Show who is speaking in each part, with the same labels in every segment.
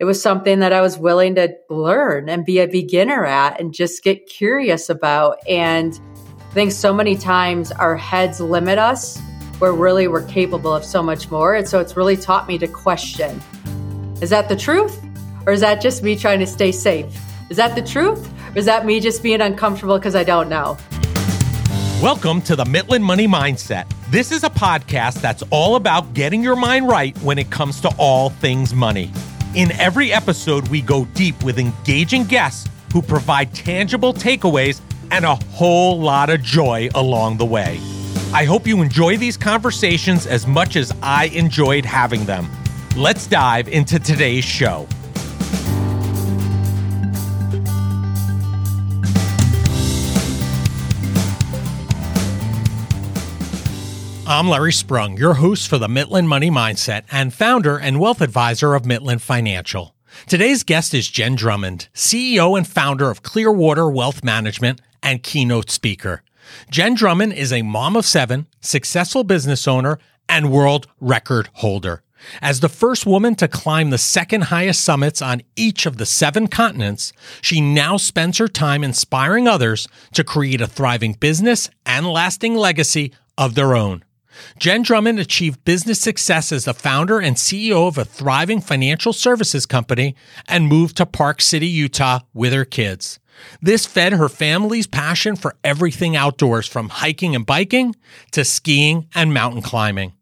Speaker 1: it was something that I was willing to learn and be a beginner at and just get curious about. And I think so many times our heads limit us where really we're capable of so much more. And so it's really taught me to question is that the truth? Or is that just me trying to stay safe? Is that the truth? Or is that me just being uncomfortable because I don't know?
Speaker 2: Welcome to the Mitlin Money Mindset. This is a podcast that's all about getting your mind right when it comes to all things money. In every episode, we go deep with engaging guests who provide tangible takeaways and a whole lot of joy along the way. I hope you enjoy these conversations as much as I enjoyed having them. Let's dive into today's show. I'm Larry Sprung, your host for the Mitlin Money Mindset and founder and wealth advisor of Mitlin Financial. Today's guest is Jenn Drummond, CEO and founder of Clearwater Wealth Management and keynote speaker. Jenn Drummond is a mom of seven, successful business owner, and world record holder. As the first woman to climb the second highest summits on each of the seven continents, she now spends her time inspiring others to create a thriving business and lasting legacy of their own. Jenn Drummond achieved business success as the founder and CEO of a thriving financial services company and moved to Park City, Utah with her kids. This fed her family's passion for everything outdoors from hiking and biking to skiing and mountain climbing.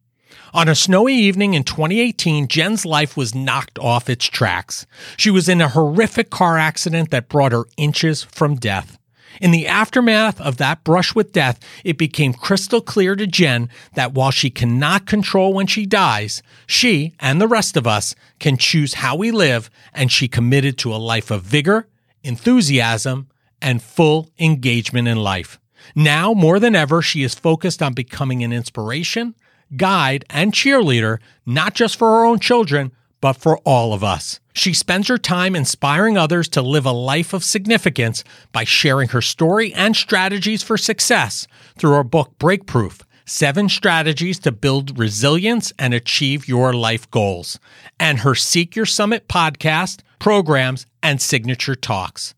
Speaker 2: On a snowy evening in 2018, Jenn's life was knocked off its tracks. She was in a horrific car accident that brought her inches from death. In the aftermath of that brush with death, it became crystal clear to Jenn that while she cannot control when she dies, she and the rest of us can choose how we live, and she committed to a life of vigor, enthusiasm, and full engagement in life. Now, more than ever, she is focused on becoming an inspiration, guide, and cheerleader, not just for her own children, but for all of us. She spends her time inspiring others to live a life of significance by sharing her story and strategies for success through her book Breakproof Seven Strategies to Build Resilience and Achieve Your Life Goals, and her Seek Your Summit podcast, programs, and signature talks.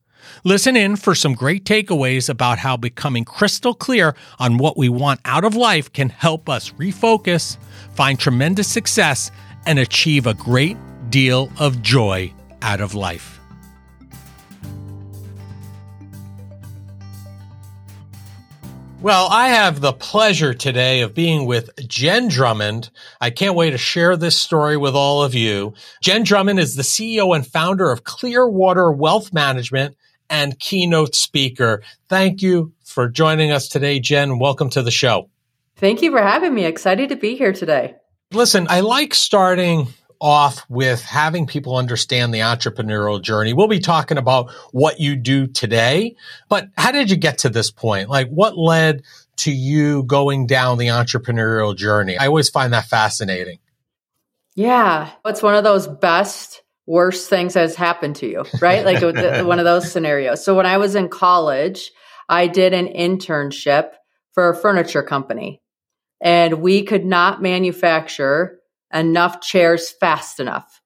Speaker 2: Listen in for some great takeaways about how becoming crystal clear on what we want out of life can help us refocus, find tremendous success, and achieve a great deal of joy out of life. Well, I have the pleasure today of being with Jenn Drummond. I can't wait to share this story with all of you. Jenn Drummond is the CEO and founder of Clearwater Wealth Management and keynote speaker. Thank you for joining us today, Jenn. Welcome to the show.
Speaker 1: Thank you for having me. Excited to be here today.
Speaker 2: Listen, I like starting off with having people understand the entrepreneurial journey. We'll be talking about what you do today, but how did you get to this point? Like what led to you going down the entrepreneurial journey? I always find that fascinating.
Speaker 1: Yeah, it's one of those best worst things that's happened to you, right? Like one of those scenarios. So when I was in college, I did an internship for a furniture company and we could not manufacture enough chairs fast enough.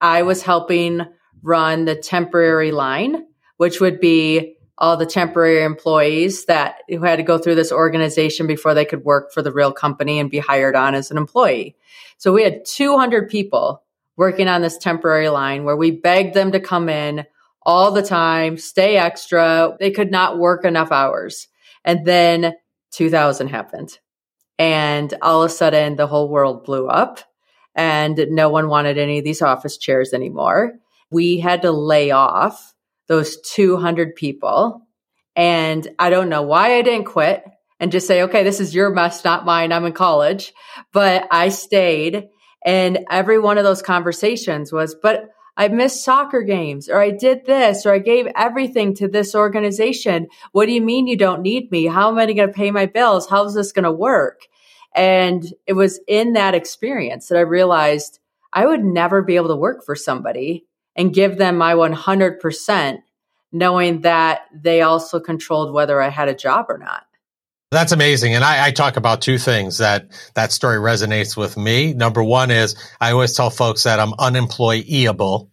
Speaker 1: I was helping run the temporary line, which would be all the temporary employees that who had to go through this organization before they could work for the real company and be hired on as an employee. So we had 200 people working on this temporary line where we begged them to come in all the time, stay extra. They could not work enough hours. And then 2000 happened. And all of a sudden the whole world blew up and no one wanted any of these office chairs anymore. We had to lay off those 200 people. And I don't know why I didn't quit and just say, okay, this is your mess, not mine. I'm in college. But I stayed. And every one of those conversations was, but I missed soccer games or I did this or I gave everything to this organization. What do you mean you don't need me? How am I going to pay my bills? How's this going to work? And it was in that experience that I realized I would never be able to work for somebody and give them my 100%, knowing that they also controlled whether I had a job or not.
Speaker 2: That's amazing. And I, I, talk about two things that that story resonates with me. Number one is I always tell folks that I'm unemployable.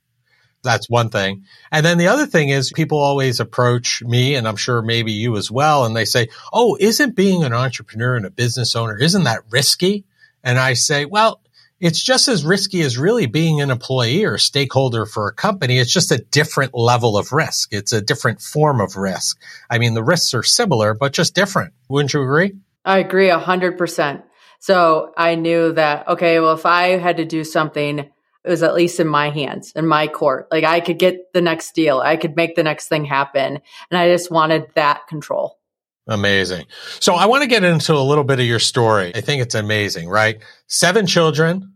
Speaker 2: That's one thing. And then the other thing is people always approach me and I'm sure maybe you as well. And they say, Oh, isn't being an entrepreneur and a business owner, isn't that risky? And I say, well, it's just as risky as really being an employee or stakeholder for a company. It's just a different level of risk. It's a different form of risk. I mean, the risks are similar, but just different. Wouldn't you agree?
Speaker 1: I agree a hundred percent. So I knew that, okay, well, if I had to do something, it was at least in my hands, in my court. Like I could get the next deal. I could make the next thing happen. And I just wanted that control.
Speaker 2: Amazing. So I want to get into a little bit of your story. I think it's amazing, right? Seven children,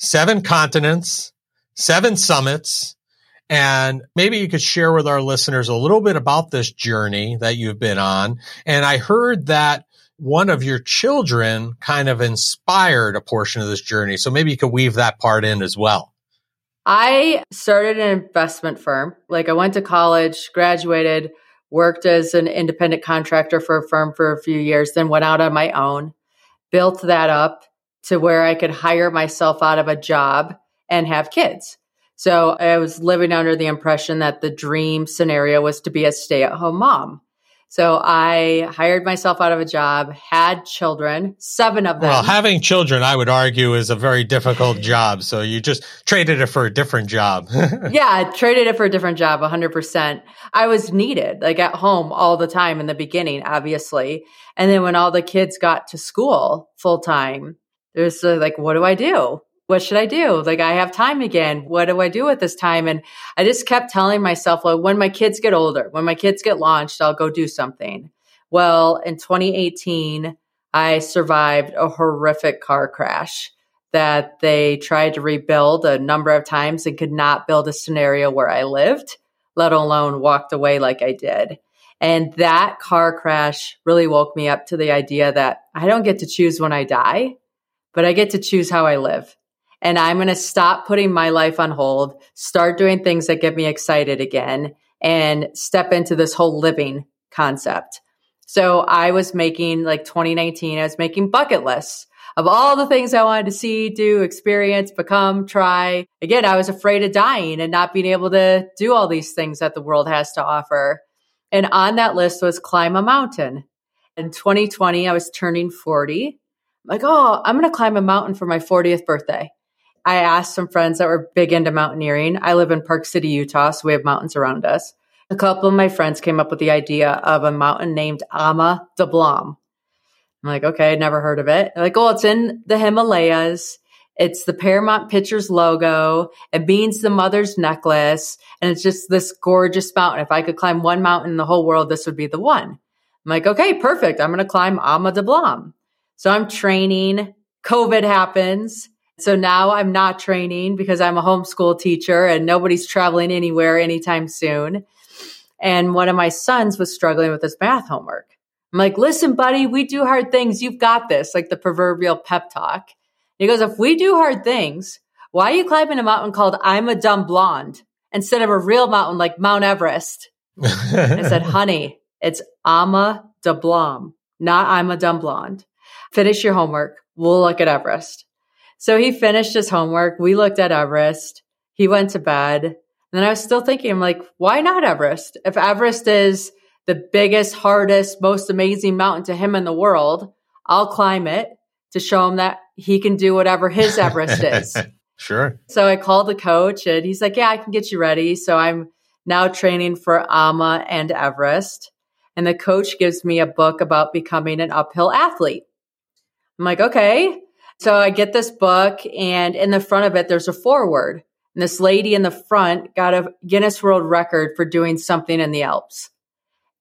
Speaker 2: seven continents, seven summits. And maybe you could share with our listeners a little bit about this journey that you've been on. And I heard that one of your children kind of inspired a portion of this journey. So maybe you could weave that part in as well.
Speaker 1: I started an investment firm. Like I went to college, graduated, worked as an independent contractor for a firm for a few years, then went out on my own, built that up to where I could hire myself out of a job and have kids. So I was living under the impression that the dream scenario was to be a stay at home mom. So I hired myself out of a job, had children, seven of them.
Speaker 2: Well, having children, I would argue, is a very difficult job. So you just traded it for a different job.
Speaker 1: yeah, I traded it for a different job, 100%. I was needed, like at home all the time in the beginning, obviously. And then when all the kids got to school full time, there's uh, like, what do I do? what should I do? Like, I have time again. What do I do with this time? And I just kept telling myself, like, when my kids get older, when my kids get launched, I'll go do something. Well, in 2018, I survived a horrific car crash that they tried to rebuild a number of times and could not build a scenario where I lived, let alone walked away like I did. And that car crash really woke me up to the idea that I don't get to choose when I die, but I get to choose how I live and I'm going to stop putting my life on hold, start doing things that get me excited again, and step into this whole living concept. So I was making like 2019, I was making bucket lists of all the things I wanted to see, do, experience, become, try. Again, I was afraid of dying and not being able to do all these things that the world has to offer. And on that list was climb a mountain. In 2020, I was turning 40. Like, oh, I'm going to climb a mountain for my 40th birthday. I asked some friends that were big into mountaineering. I live in Park City, Utah, so we have mountains around us. A couple of my friends came up with the idea of a mountain named Ama Dablam. I'm like, okay, never heard of it. They're like, oh, it's in the Himalayas. It's the Paramount Pictures logo. It means the mother's necklace. And it's just this gorgeous mountain. If I could climb one mountain in the whole world, this would be the one. I'm like, okay, perfect. I'm going to climb Ama Dablam. So I'm training. COVID happens. So now I'm not training because I'm a homeschool teacher and nobody's traveling anywhere anytime soon. And one of my sons was struggling with his math homework. I'm like, listen, buddy, we do hard things. You've got this, like the proverbial pep talk. He goes, if we do hard things, why are you climbing a mountain called I'm a dumb blonde instead of a real mountain like Mount Everest? I said, honey, it's Ama Dablam, not I'm a dumb blonde. Finish your homework. We'll look at Everest. So he finished his homework. We looked at Everest. He went to bed. And then I was still thinking, I'm like, why not Everest? If Everest is the biggest, hardest, most amazing mountain to him in the world, I'll climb it to show him that he can do whatever his Everest is.
Speaker 2: Sure.
Speaker 1: So I called the coach and he's like, Yeah, I can get you ready. So I'm now training for AMA and Everest. And the coach gives me a book about becoming an uphill athlete. I'm like, Okay. So I get this book, and in the front of it, there's a foreword. And this lady in the front got a Guinness World Record for doing something in the Alps.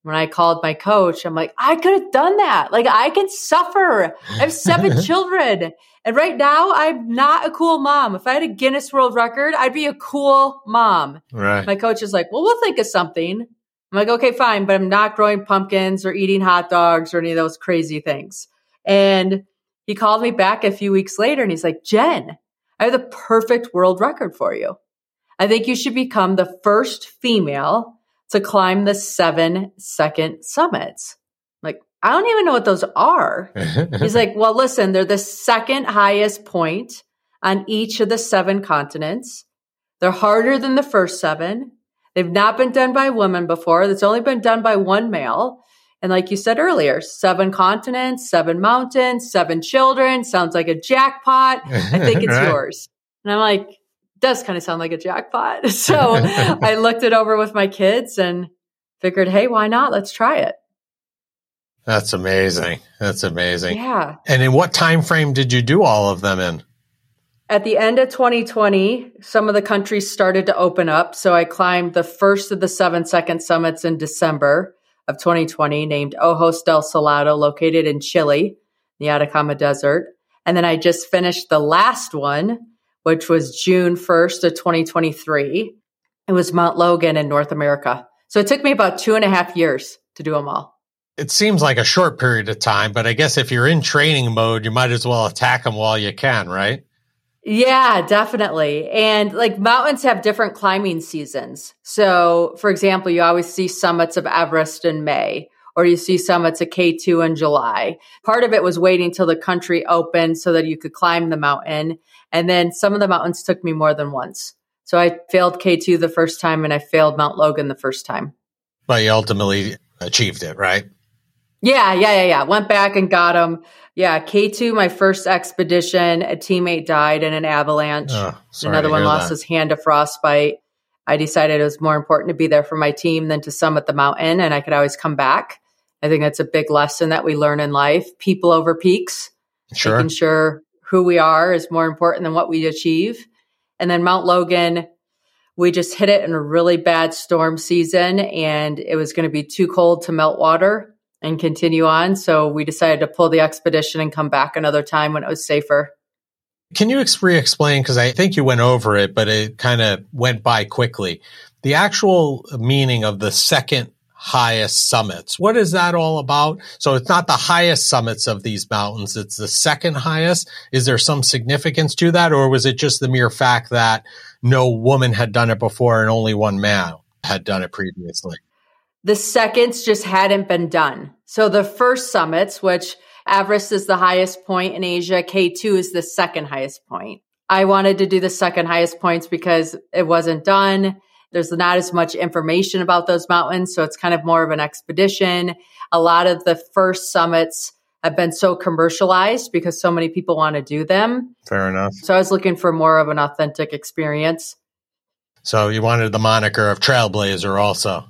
Speaker 1: When I called my coach, I'm like, I could have done that. Like, I can suffer. I have seven children. And right now, I'm not a cool mom. If I had a Guinness World Record, I'd be a cool mom.
Speaker 2: Right.
Speaker 1: My coach is like, well, we'll think of something. I'm like, okay, fine, but I'm not growing pumpkins or eating hot dogs or any of those crazy things. And he called me back a few weeks later and he's like, Jenn, I have the perfect world record for you. I think you should become the first female to climb the seven second summits. I'm like, I don't even know what those are. He's like, well, listen, they're the second highest point on each of the seven continents. They're harder than the first seven. They've not been done by women before. It's only been done by one male. And like you said earlier, seven continents, seven mountains, seven children. Sounds like a jackpot. I think it's right. yours. And I'm like, does kind of sound like a jackpot. So I looked it over with my kids and figured, hey, why not? Let's try it.
Speaker 2: That's amazing. That's amazing.
Speaker 1: Yeah.
Speaker 2: And in what time frame did you do all of them in?
Speaker 1: At the end of 2020, some of the countries started to open up. So I climbed the first of the seven second summits in December of 2020, named Ojos del Salado, located in Chile, the Atacama Desert. And then I just finished the last one, which was June 1st of 2023. It was Mount Logan in North America. So it took me about two and a half years to do them all.
Speaker 2: It seems like a short period of time, but I guess if you're in training mode, you might as well attack them while you can, right?
Speaker 1: Yeah, definitely. And like mountains have different climbing seasons. So, for example, you always see summits of Everest in May, or you see summits of K2 in July. Part of it was waiting till the country opened so that you could climb the mountain. And then some of the mountains took me more than once. So I failed K2 the first time and I failed Mount Logan the first time.
Speaker 2: But you ultimately achieved it, right?
Speaker 1: Yeah, yeah, yeah, yeah. Went back and got them. Yeah, K2, my first expedition, a teammate died in an avalanche. Oh, Another one lost that. his hand to frostbite. I decided it was more important to be there for my team than to summit the mountain, and I could always come back. I think that's a big lesson that we learn in life people over peaks.
Speaker 2: Sure.
Speaker 1: Making sure who we are is more important than what we achieve. And then Mount Logan, we just hit it in a really bad storm season, and it was going to be too cold to melt water and continue on. So we decided to pull the expedition and come back another time when it was safer.
Speaker 2: Can you re explain? Because I think you went over it, but it kind of went by quickly. The actual meaning of the second highest summits. What is that all about? So it's not the highest summits of these mountains, it's the second highest. Is there some significance to that, or was it just the mere fact that no woman had done it before and only one man had done it previously?
Speaker 1: The seconds just hadn't been done. So the first summits, which Everest is the highest point in Asia, K2 is the second highest point. I wanted to do the second highest points because it wasn't done. There's not as much information about those mountains. So it's kind of more of an expedition. A lot of the first summits have been so commercialized because so many people want to do them.
Speaker 2: Fair enough.
Speaker 1: So I was looking for more of an authentic experience.
Speaker 2: So you wanted the moniker of Trailblazer also.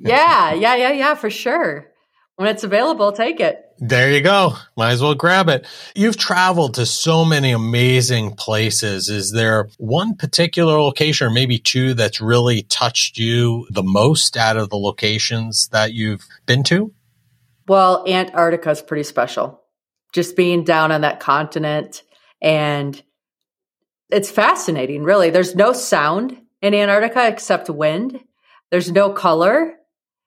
Speaker 1: yeah, yeah, yeah, yeah, for sure. When it's available, take it.
Speaker 2: There you go. Might as well grab it. You've traveled to so many amazing places. Is there one particular location or maybe two that's really touched you the most out of the locations that you've been to?
Speaker 1: Well, Antarctica is pretty special. Just being down on that continent and it's fascinating, really. There's no sound in Antarctica except wind. There's no color.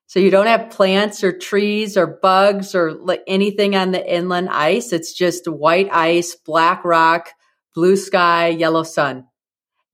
Speaker 1: So you don't have plants or trees or bugs or anything on the inland ice. It's just white ice, black rock, blue sky, yellow sun.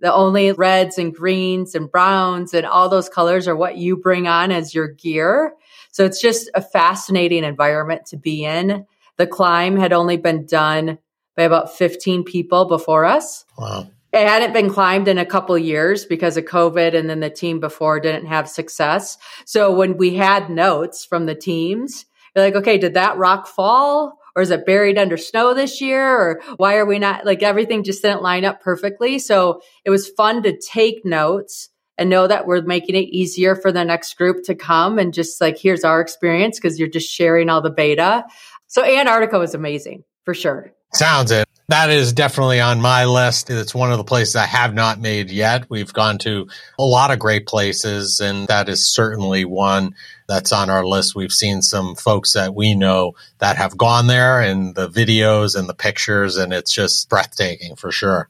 Speaker 1: The only reds and greens and browns and all those colors are what you bring on as your gear. So it's just a fascinating environment to be in. The climb had only been done by about 15 people before us.
Speaker 2: Wow
Speaker 1: it hadn't been climbed in a couple years because of COVID and then the team before didn't have success. So when we had notes from the teams, you're like, okay, did that rock fall? Or is it buried under snow this year? Or why are we not like everything just didn't line up perfectly? So it was fun to take notes and know that we're making it easier for the next group to come and just like, here's our experience because you're just sharing all the beta. So Antarctica was amazing for sure.
Speaker 2: Sounds it. That is definitely on my list. It's one of the places I have not made yet. We've gone to a lot of great places, and that is certainly one that's on our list. We've seen some folks that we know that have gone there and the videos and the pictures, and it's just breathtaking for sure.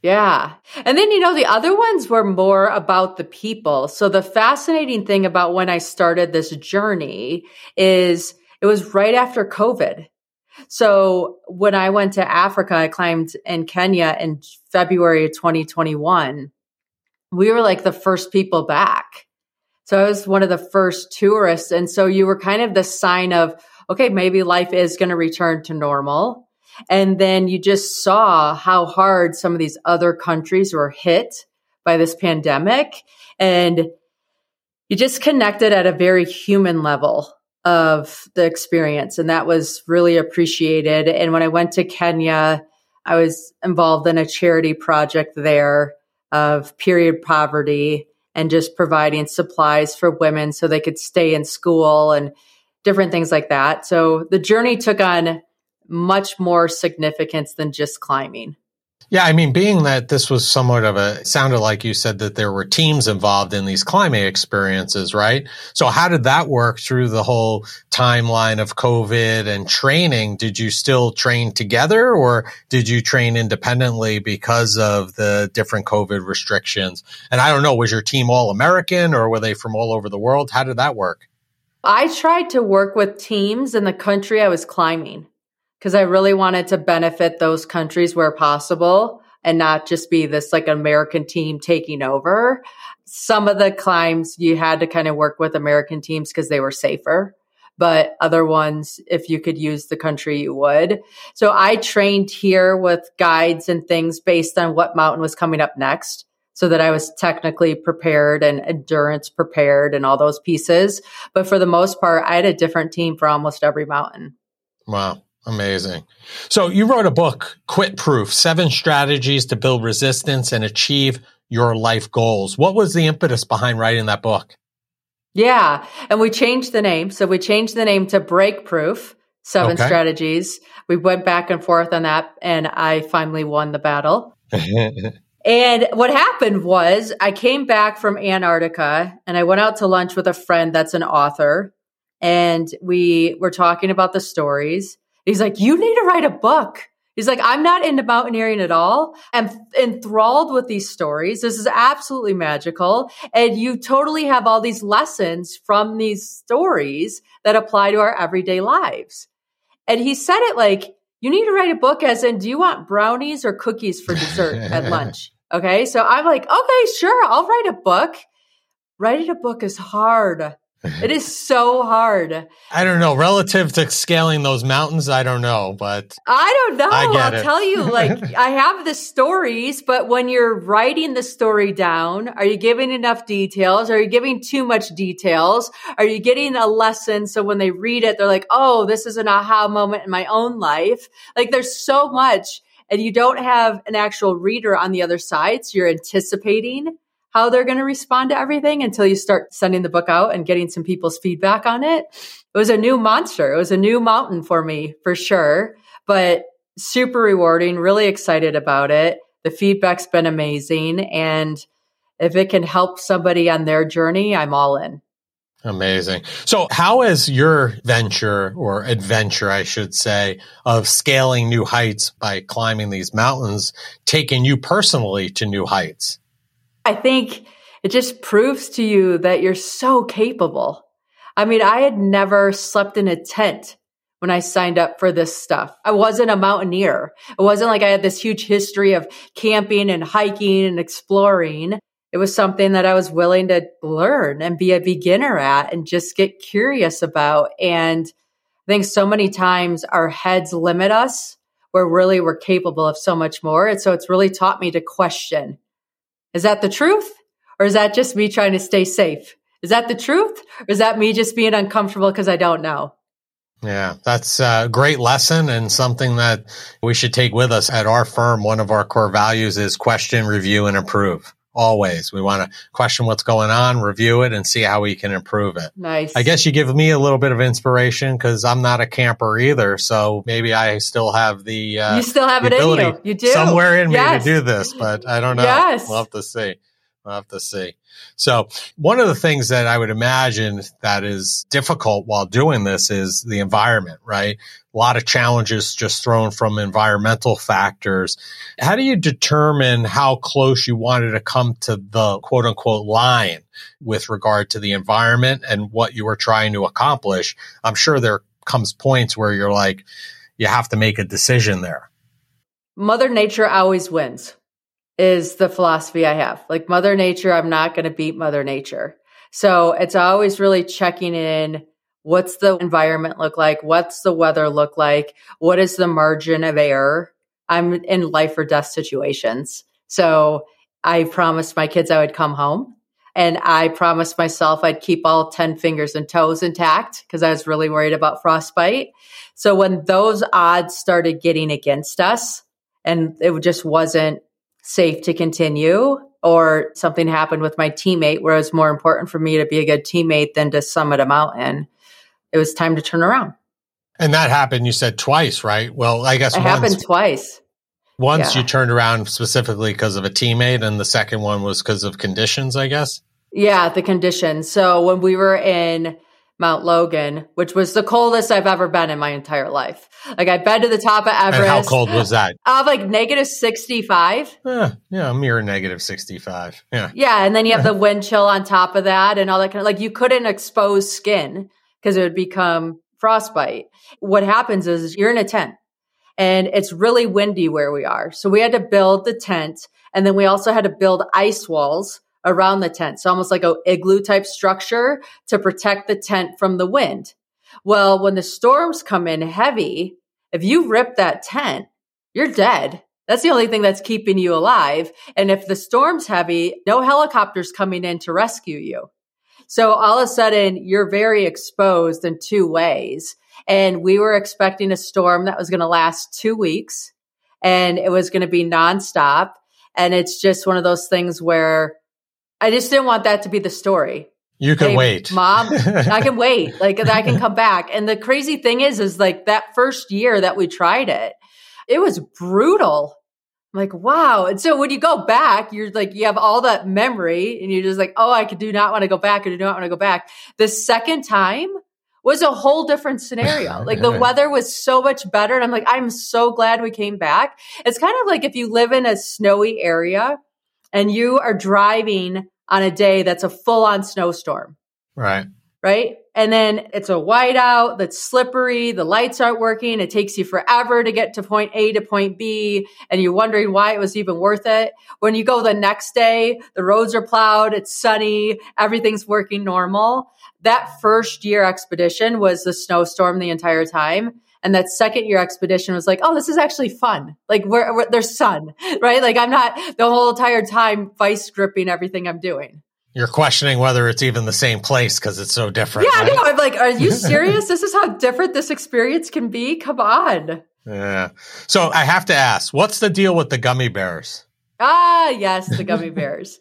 Speaker 1: Yeah. And then, you know, the other ones were more about the people. So the fascinating thing about when I started this journey is it was right after COVID. So when I went to Africa, I climbed in Kenya in February of 2021. We were like the first people back. So I was one of the first tourists. And so you were kind of the sign of, okay, maybe life is going to return to normal. And then you just saw how hard some of these other countries were hit by this pandemic. And you just connected at a very human level of the experience. And that was really appreciated. And when I went to Kenya, I was involved in a charity project there of period poverty and just providing supplies for women so they could stay in school and different things like that. So the journey took on much more significance than just climbing.
Speaker 2: Yeah, I mean, being that this was somewhat of a sounded like you said that there were teams involved in these climbing experiences, right? So how did that work through the whole timeline of COVID and training? Did you still train together or did you train independently because of the different COVID restrictions? And I don't know, was your team all American or were they from all over the world? How did that work?
Speaker 1: I tried to work with teams in the country I was climbing because I really wanted to benefit those countries where possible and not just be this like American team taking over. Some of the climbs you had to kind of work with American teams because they were safer. But other ones, if you could use the country, you would. So I trained here with guides and things based on what mountain was coming up next so that I was technically prepared and endurance prepared and all those pieces. But for the most part, I had a different team for almost every mountain.
Speaker 2: Wow. Amazing. So you wrote a book, Quit Proof, seven strategies to build resistance and achieve your life goals. What was the impetus behind writing that book?
Speaker 1: Yeah. And we changed the name. So we changed the name to Break Proof, seven okay. strategies. We went back and forth on that and I finally won the battle. and what happened was I came back from Antarctica and I went out to lunch with a friend that's an author and we were talking about the stories He's like, you need to write a book. He's like, I'm not into mountaineering at all. I'm enthralled with these stories. This is absolutely magical. And you totally have all these lessons from these stories that apply to our everyday lives. And he said it like, you need to write a book as in, do you want brownies or cookies for dessert at lunch? Okay. So I'm like, okay, sure. I'll write a book. Writing a book is hard. It is so hard.
Speaker 2: I don't know. Relative to scaling those mountains, I don't know, but
Speaker 1: I don't know. I will tell you, like, I have the stories, but when you're writing the story down, are you giving enough details? Are you giving too much details? Are you getting a lesson so when they read it, they're like, oh, this is an aha moment in my own life? Like, there's so much, and you don't have an actual reader on the other side, so you're anticipating how they're going to respond to everything until you start sending the book out and getting some people's feedback on it. It was a new monster. It was a new mountain for me for sure, but super rewarding, really excited about it. The feedback's been amazing. And if it can help somebody on their journey, I'm all in.
Speaker 2: Amazing. So, how has your venture or adventure, I should say, of scaling new heights by climbing these mountains taken you personally to new heights?
Speaker 1: I think it just proves to you that you're so capable. I mean, I had never slept in a tent when I signed up for this stuff. I wasn't a mountaineer. It wasn't like I had this huge history of camping and hiking and exploring. It was something that I was willing to learn and be a beginner at and just get curious about. And I think so many times our heads limit us where really we're capable of so much more. And so it's really taught me to question is that the truth? Or is that just me trying to stay safe? Is that the truth? Or is that me just being uncomfortable because I don't know?
Speaker 2: Yeah, that's a great lesson and something that we should take with us at our firm. One of our core values is question, review, and improve. Always. We want to question what's going on, review it, and see how we can improve it.
Speaker 1: Nice.
Speaker 2: I guess you give me a little bit of inspiration because I'm not a camper either. So maybe I still have the.
Speaker 1: Uh, you still have it in you. You do.
Speaker 2: Somewhere in yes. me to do this, but I don't know. Yes. We'll have to see. We'll have to see. So one of the things that I would imagine that is difficult while doing this is the environment, right? A lot of challenges just thrown from environmental factors. How do you determine how close you wanted to come to the quote unquote line with regard to the environment and what you were trying to accomplish? I'm sure there comes points where you're like, you have to make a decision there.
Speaker 1: Mother Nature always wins is the philosophy I have. Like Mother Nature, I'm not going to beat Mother Nature. So it's always really checking in. What's the environment look like? What's the weather look like? What is the margin of error? I'm in life or death situations. So I promised my kids I would come home. And I promised myself I'd keep all 10 fingers and toes intact because I was really worried about frostbite. So when those odds started getting against us and it just wasn't safe to continue, or something happened with my teammate where it was more important for me to be a good teammate than to summit a mountain, it was time to turn around.
Speaker 2: And that happened, you said twice, right? Well, I guess
Speaker 1: it once, happened twice.
Speaker 2: Once yeah. you turned around specifically because of a teammate, and the second one was because of conditions, I guess.
Speaker 1: Yeah, the conditions. So when we were in Mount Logan, which was the coldest I've ever been in my entire life. Like I've been to the top of Everest. And
Speaker 2: how cold was that?
Speaker 1: Of like negative 65.
Speaker 2: Yeah, yeah, a mere negative 65. Yeah.
Speaker 1: Yeah. And then you have the wind chill on top of that and all that kind of like you couldn't expose skin because it would become frostbite. What happens is you're in a tent and it's really windy where we are. So we had to build the tent and then we also had to build ice walls around the tent. So almost like a igloo type structure to protect the tent from the wind. Well, when the storms come in heavy, if you rip that tent, you're dead. That's the only thing that's keeping you alive. And if the storm's heavy, no helicopters coming in to rescue you. So all of a sudden you're very exposed in two ways. And we were expecting a storm that was going to last two weeks and it was going to be nonstop. And it's just one of those things where I just didn't want that to be the story.
Speaker 2: You can hey, wait.
Speaker 1: Mom, I can wait. Like I can come back. And the crazy thing is, is like that first year that we tried it, it was brutal. I'm like, wow. And so when you go back, you're like, you have all that memory and you're just like, oh, I could do not want to go back. I do not want to go back. The second time was a whole different scenario. Like the weather was so much better. And I'm like, I'm so glad we came back. It's kind of like if you live in a snowy area and you are driving on a day that's a full on snowstorm.
Speaker 2: Right.
Speaker 1: Right. And then it's a whiteout that's slippery. The lights aren't working. It takes you forever to get to point A to point B. And you're wondering why it was even worth it. When you go the next day, the roads are plowed. It's sunny. Everything's working normal. That first year expedition was the snowstorm the entire time. And that second year expedition was like, oh, this is actually fun. Like we're, we're, there's sun, right? Like I'm not the whole entire time vice gripping everything I'm doing.
Speaker 2: You're questioning whether it's even the same place because it's so different.
Speaker 1: Yeah,
Speaker 2: right?
Speaker 1: no, I'm like, are you serious? this is how different this experience can be. Come on.
Speaker 2: Yeah. So I have to ask, what's the deal with the gummy bears?
Speaker 1: Ah, yes, the gummy bears.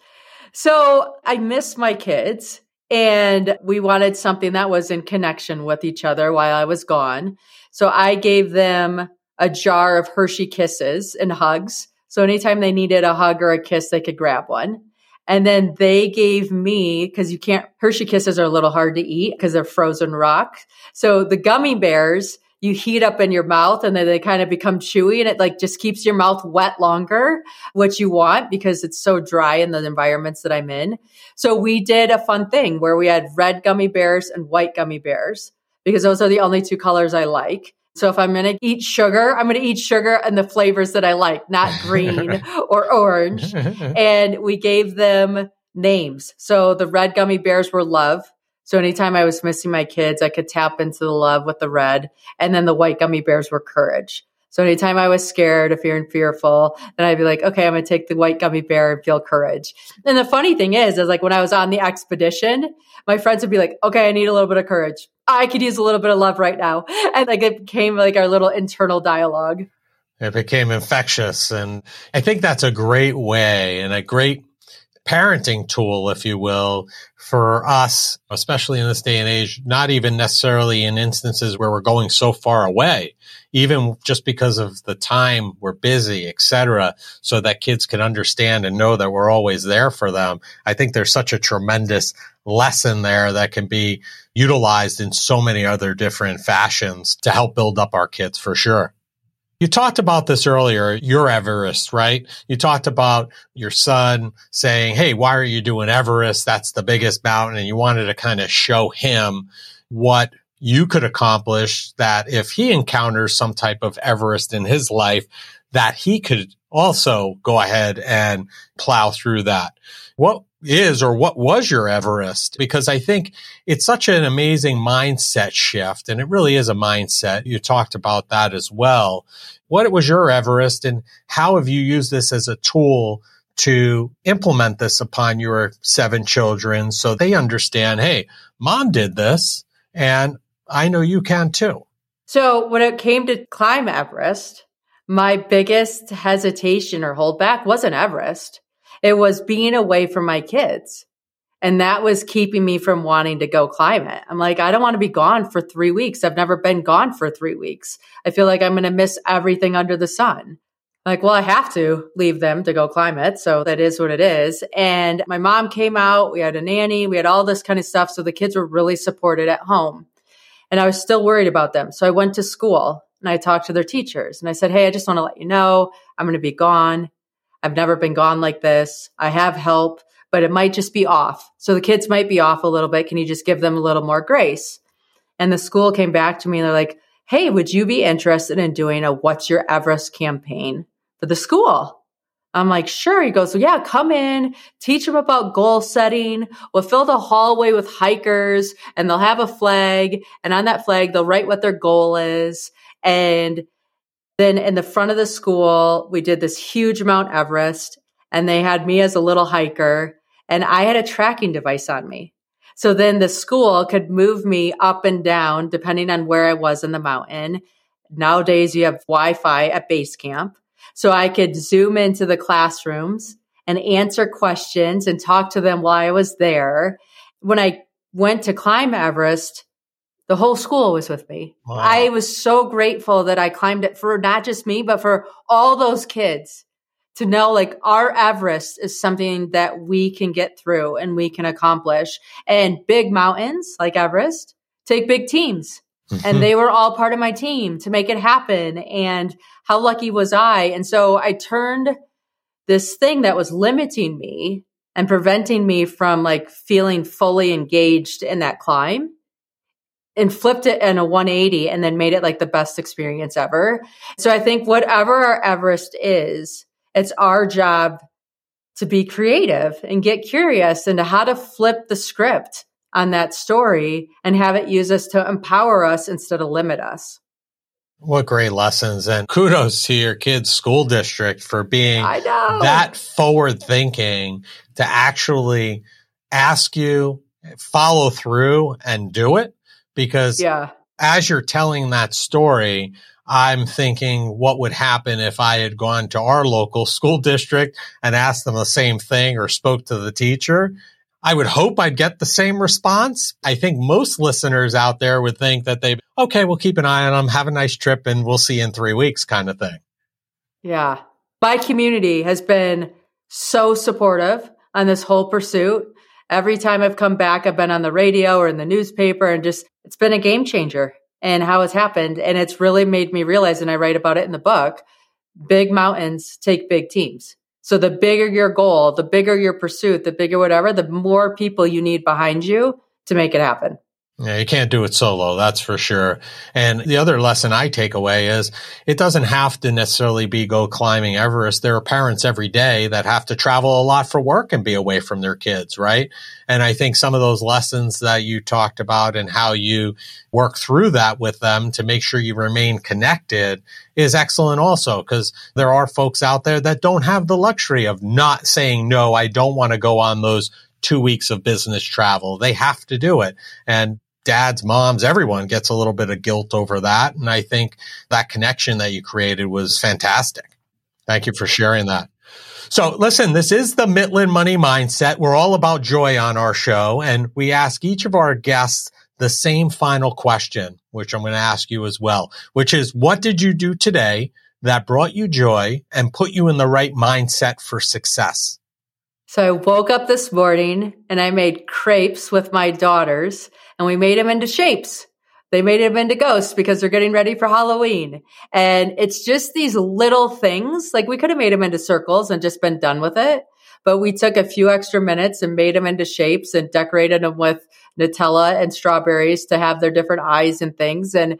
Speaker 1: So I miss my kids and we wanted something that was in connection with each other while I was gone. So I gave them a jar of Hershey kisses and hugs. So anytime they needed a hug or a kiss, they could grab one. And then they gave me, cause you can't, Hershey kisses are a little hard to eat because they're frozen rock. So the gummy bears, you heat up in your mouth and then they kind of become chewy and it like just keeps your mouth wet longer, which you want because it's so dry in the environments that I'm in. So we did a fun thing where we had red gummy bears and white gummy bears because those are the only two colors I like. So if I'm going to eat sugar, I'm going to eat sugar and the flavors that I like, not green or orange. And we gave them names. So the red gummy bears were love. So anytime I was missing my kids, I could tap into the love with the red. And then the white gummy bears were courage. So anytime I was scared or fearing fearful, then I'd be like, okay, I'm going to take the white gummy bear and feel courage. And the funny thing is, is like when I was on the expedition, my friends would be like, okay, I need a little bit of courage. I could use a little bit of love right now. And like it became like our little internal dialogue.
Speaker 2: It became infectious. And I think that's a great way and a great parenting tool, if you will, for us, especially in this day and age, not even necessarily in instances where we're going so far away, even just because of the time we're busy, etc., so that kids can understand and know that we're always there for them. I think there's such a tremendous lesson there that can be utilized in so many other different fashions to help build up our kids for sure. You talked about this earlier, your Everest, right? You talked about your son saying, Hey, why are you doing Everest? That's the biggest mountain. And you wanted to kind of show him what you could accomplish that if he encounters some type of Everest in his life, that he could also go ahead and plow through that. What is or what was your Everest? Because I think it's such an amazing mindset shift and it really is a mindset. You talked about that as well. What was your Everest and how have you used this as a tool to implement this upon your seven children so they understand, hey, mom did this and I know you can too.
Speaker 1: So when it came to climb Everest, my biggest hesitation or holdback wasn't Everest. It was being away from my kids. And that was keeping me from wanting to go climb it. I'm like, I don't want to be gone for three weeks. I've never been gone for three weeks. I feel like I'm going to miss everything under the sun. Like, well, I have to leave them to go climb it. So that is what it is. And my mom came out. We had a nanny. We had all this kind of stuff. So the kids were really supported at home. And I was still worried about them. So I went to school and I talked to their teachers and I said, Hey, I just want to let you know I'm going to be gone. I've never been gone like this. I have help, but it might just be off. So the kids might be off a little bit. Can you just give them a little more grace? And the school came back to me and they're like, Hey, would you be interested in doing a What's Your Everest campaign for the school? I'm like, sure. He goes, well, yeah, come in, teach them about goal setting. We'll fill the hallway with hikers and they'll have a flag. And on that flag, they'll write what their goal is. And then in the front of the school, we did this huge Mount Everest and they had me as a little hiker and I had a tracking device on me. So then the school could move me up and down depending on where I was in the mountain. Nowadays you have Wi-Fi at base camp. So I could zoom into the classrooms and answer questions and talk to them while I was there. When I went to climb Everest, the whole school was with me. Wow. I was so grateful that I climbed it for not just me, but for all those kids to know like our Everest is something that we can get through and we can accomplish. And big mountains like Everest take big teams. Mm-hmm. And they were all part of my team to make it happen. And how lucky was I? And so I turned this thing that was limiting me and preventing me from like feeling fully engaged in that climb and flipped it in a 180 and then made it like the best experience ever. So I think whatever our Everest is, it's our job to be creative and get curious into how to flip the script on that story and have it use us to empower us instead of limit us.
Speaker 2: What great lessons and kudos to your kids' school district for being that forward thinking to actually ask you, follow through and do it. Because yeah. as you're telling that story, I'm thinking what would happen if I had gone to our local school district and asked them the same thing or spoke to the teacher. I would hope I'd get the same response. I think most listeners out there would think that they, okay, we'll keep an eye on them, have a nice trip, and we'll see in three weeks kind of thing.
Speaker 1: Yeah. My community has been so supportive on this whole pursuit. Every time I've come back, I've been on the radio or in the newspaper and just, it's been a game changer and how it's happened. And it's really made me realize, and I write about it in the book, big mountains take big teams. So the bigger your goal, the bigger your pursuit, the bigger whatever, the more people you need behind you to make it happen.
Speaker 2: Yeah, you can't do it solo, that's for sure. And the other lesson I take away is it doesn't have to necessarily be go climbing Everest. There are parents every day that have to travel a lot for work and be away from their kids, right? And I think some of those lessons that you talked about and how you work through that with them to make sure you remain connected is excellent also because there are folks out there that don't have the luxury of not saying, no, I don't want to go on those two weeks of business travel. They have to do it. And dads, moms, everyone gets a little bit of guilt over that. And I think that connection that you created was fantastic. Thank you for sharing that. So listen, this is the Mitlin Money Mindset. We're all about joy on our show and we ask each of our guests the same final question, which I'm going to ask you as well, which is what did you do today that brought you joy and put you in the right mindset for success?
Speaker 1: So I woke up this morning and I made crepes with my daughters and we made them into shapes. They made them into ghosts because they're getting ready for Halloween. And it's just these little things. Like we could have made them into circles and just been done with it. But we took a few extra minutes and made them into shapes and decorated them with Nutella and strawberries to have their different eyes and things. And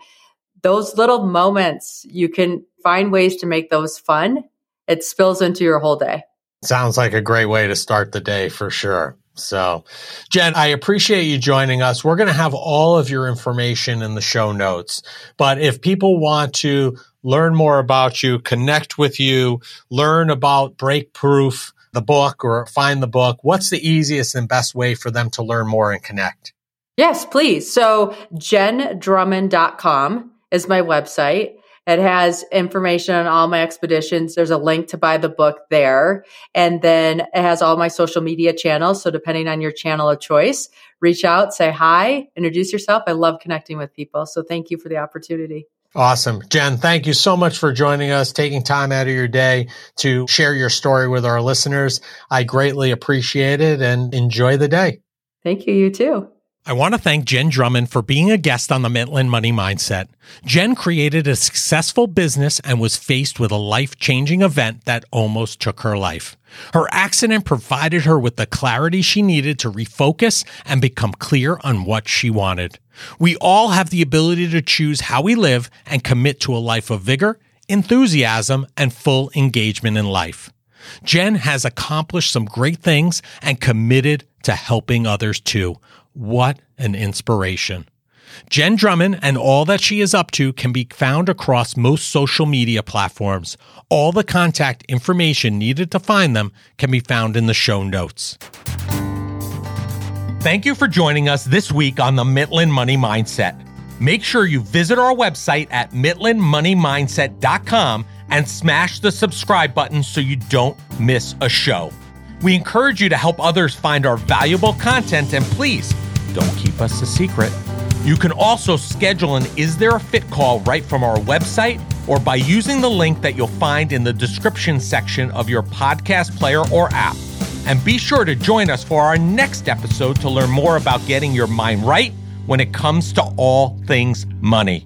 Speaker 1: those little moments, you can find ways to make those fun. It spills into your whole day.
Speaker 2: Sounds like a great way to start the day for sure. So, Jenn, I appreciate you joining us. We're going to have all of your information in the show notes. But if people want to learn more about you, connect with you, learn about Breakproof, the book or find the book, what's the easiest and best way for them to learn more and connect?
Speaker 1: Yes, please. So jenndrummond.com is my website. It has information on all my expeditions. There's a link to buy the book there. And then it has all my social media channels. So depending on your channel of choice, reach out, say hi, introduce yourself. I love connecting with people. So thank you for the opportunity.
Speaker 2: Awesome. Jenn, thank you so much for joining us, taking time out of your day to share your story with our listeners. I greatly appreciate it and enjoy the day.
Speaker 1: Thank you. You too.
Speaker 2: I want to thank Jenn Drummond for being a guest on the Mindset Money Mindset. Jenn created a successful business and was faced with a life changing event that almost took her life. Her accident provided her with the clarity she needed to refocus and become clear on what she wanted. We all have the ability to choose how we live and commit to a life of vigor, enthusiasm, and full engagement in life. Jenn has accomplished some great things and committed to helping others too. What an inspiration. Jenn Drummond and all that she is up to can be found across most social media platforms. All the contact information needed to find them can be found in the show notes. Thank you for joining us this week on the Mindset Money Mindset. Make sure you visit our website at mindsetmindset.com and smash the subscribe button so you don't miss a show. We encourage you to help others find our valuable content and please don't keep us a secret. You can also schedule an Is There a Fit call right from our website or by using the link that you'll find in the description section of your podcast player or app. And be sure to join us for our next episode to learn more about getting your mind right when it comes to all things money.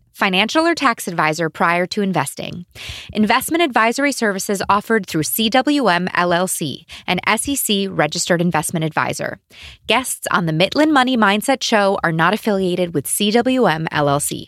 Speaker 3: financial, or tax advisor prior to investing. Investment advisory services offered through CWM LLC, an SEC registered investment advisor. Guests on the Mindset Money Mindset Show are not affiliated with CWM LLC.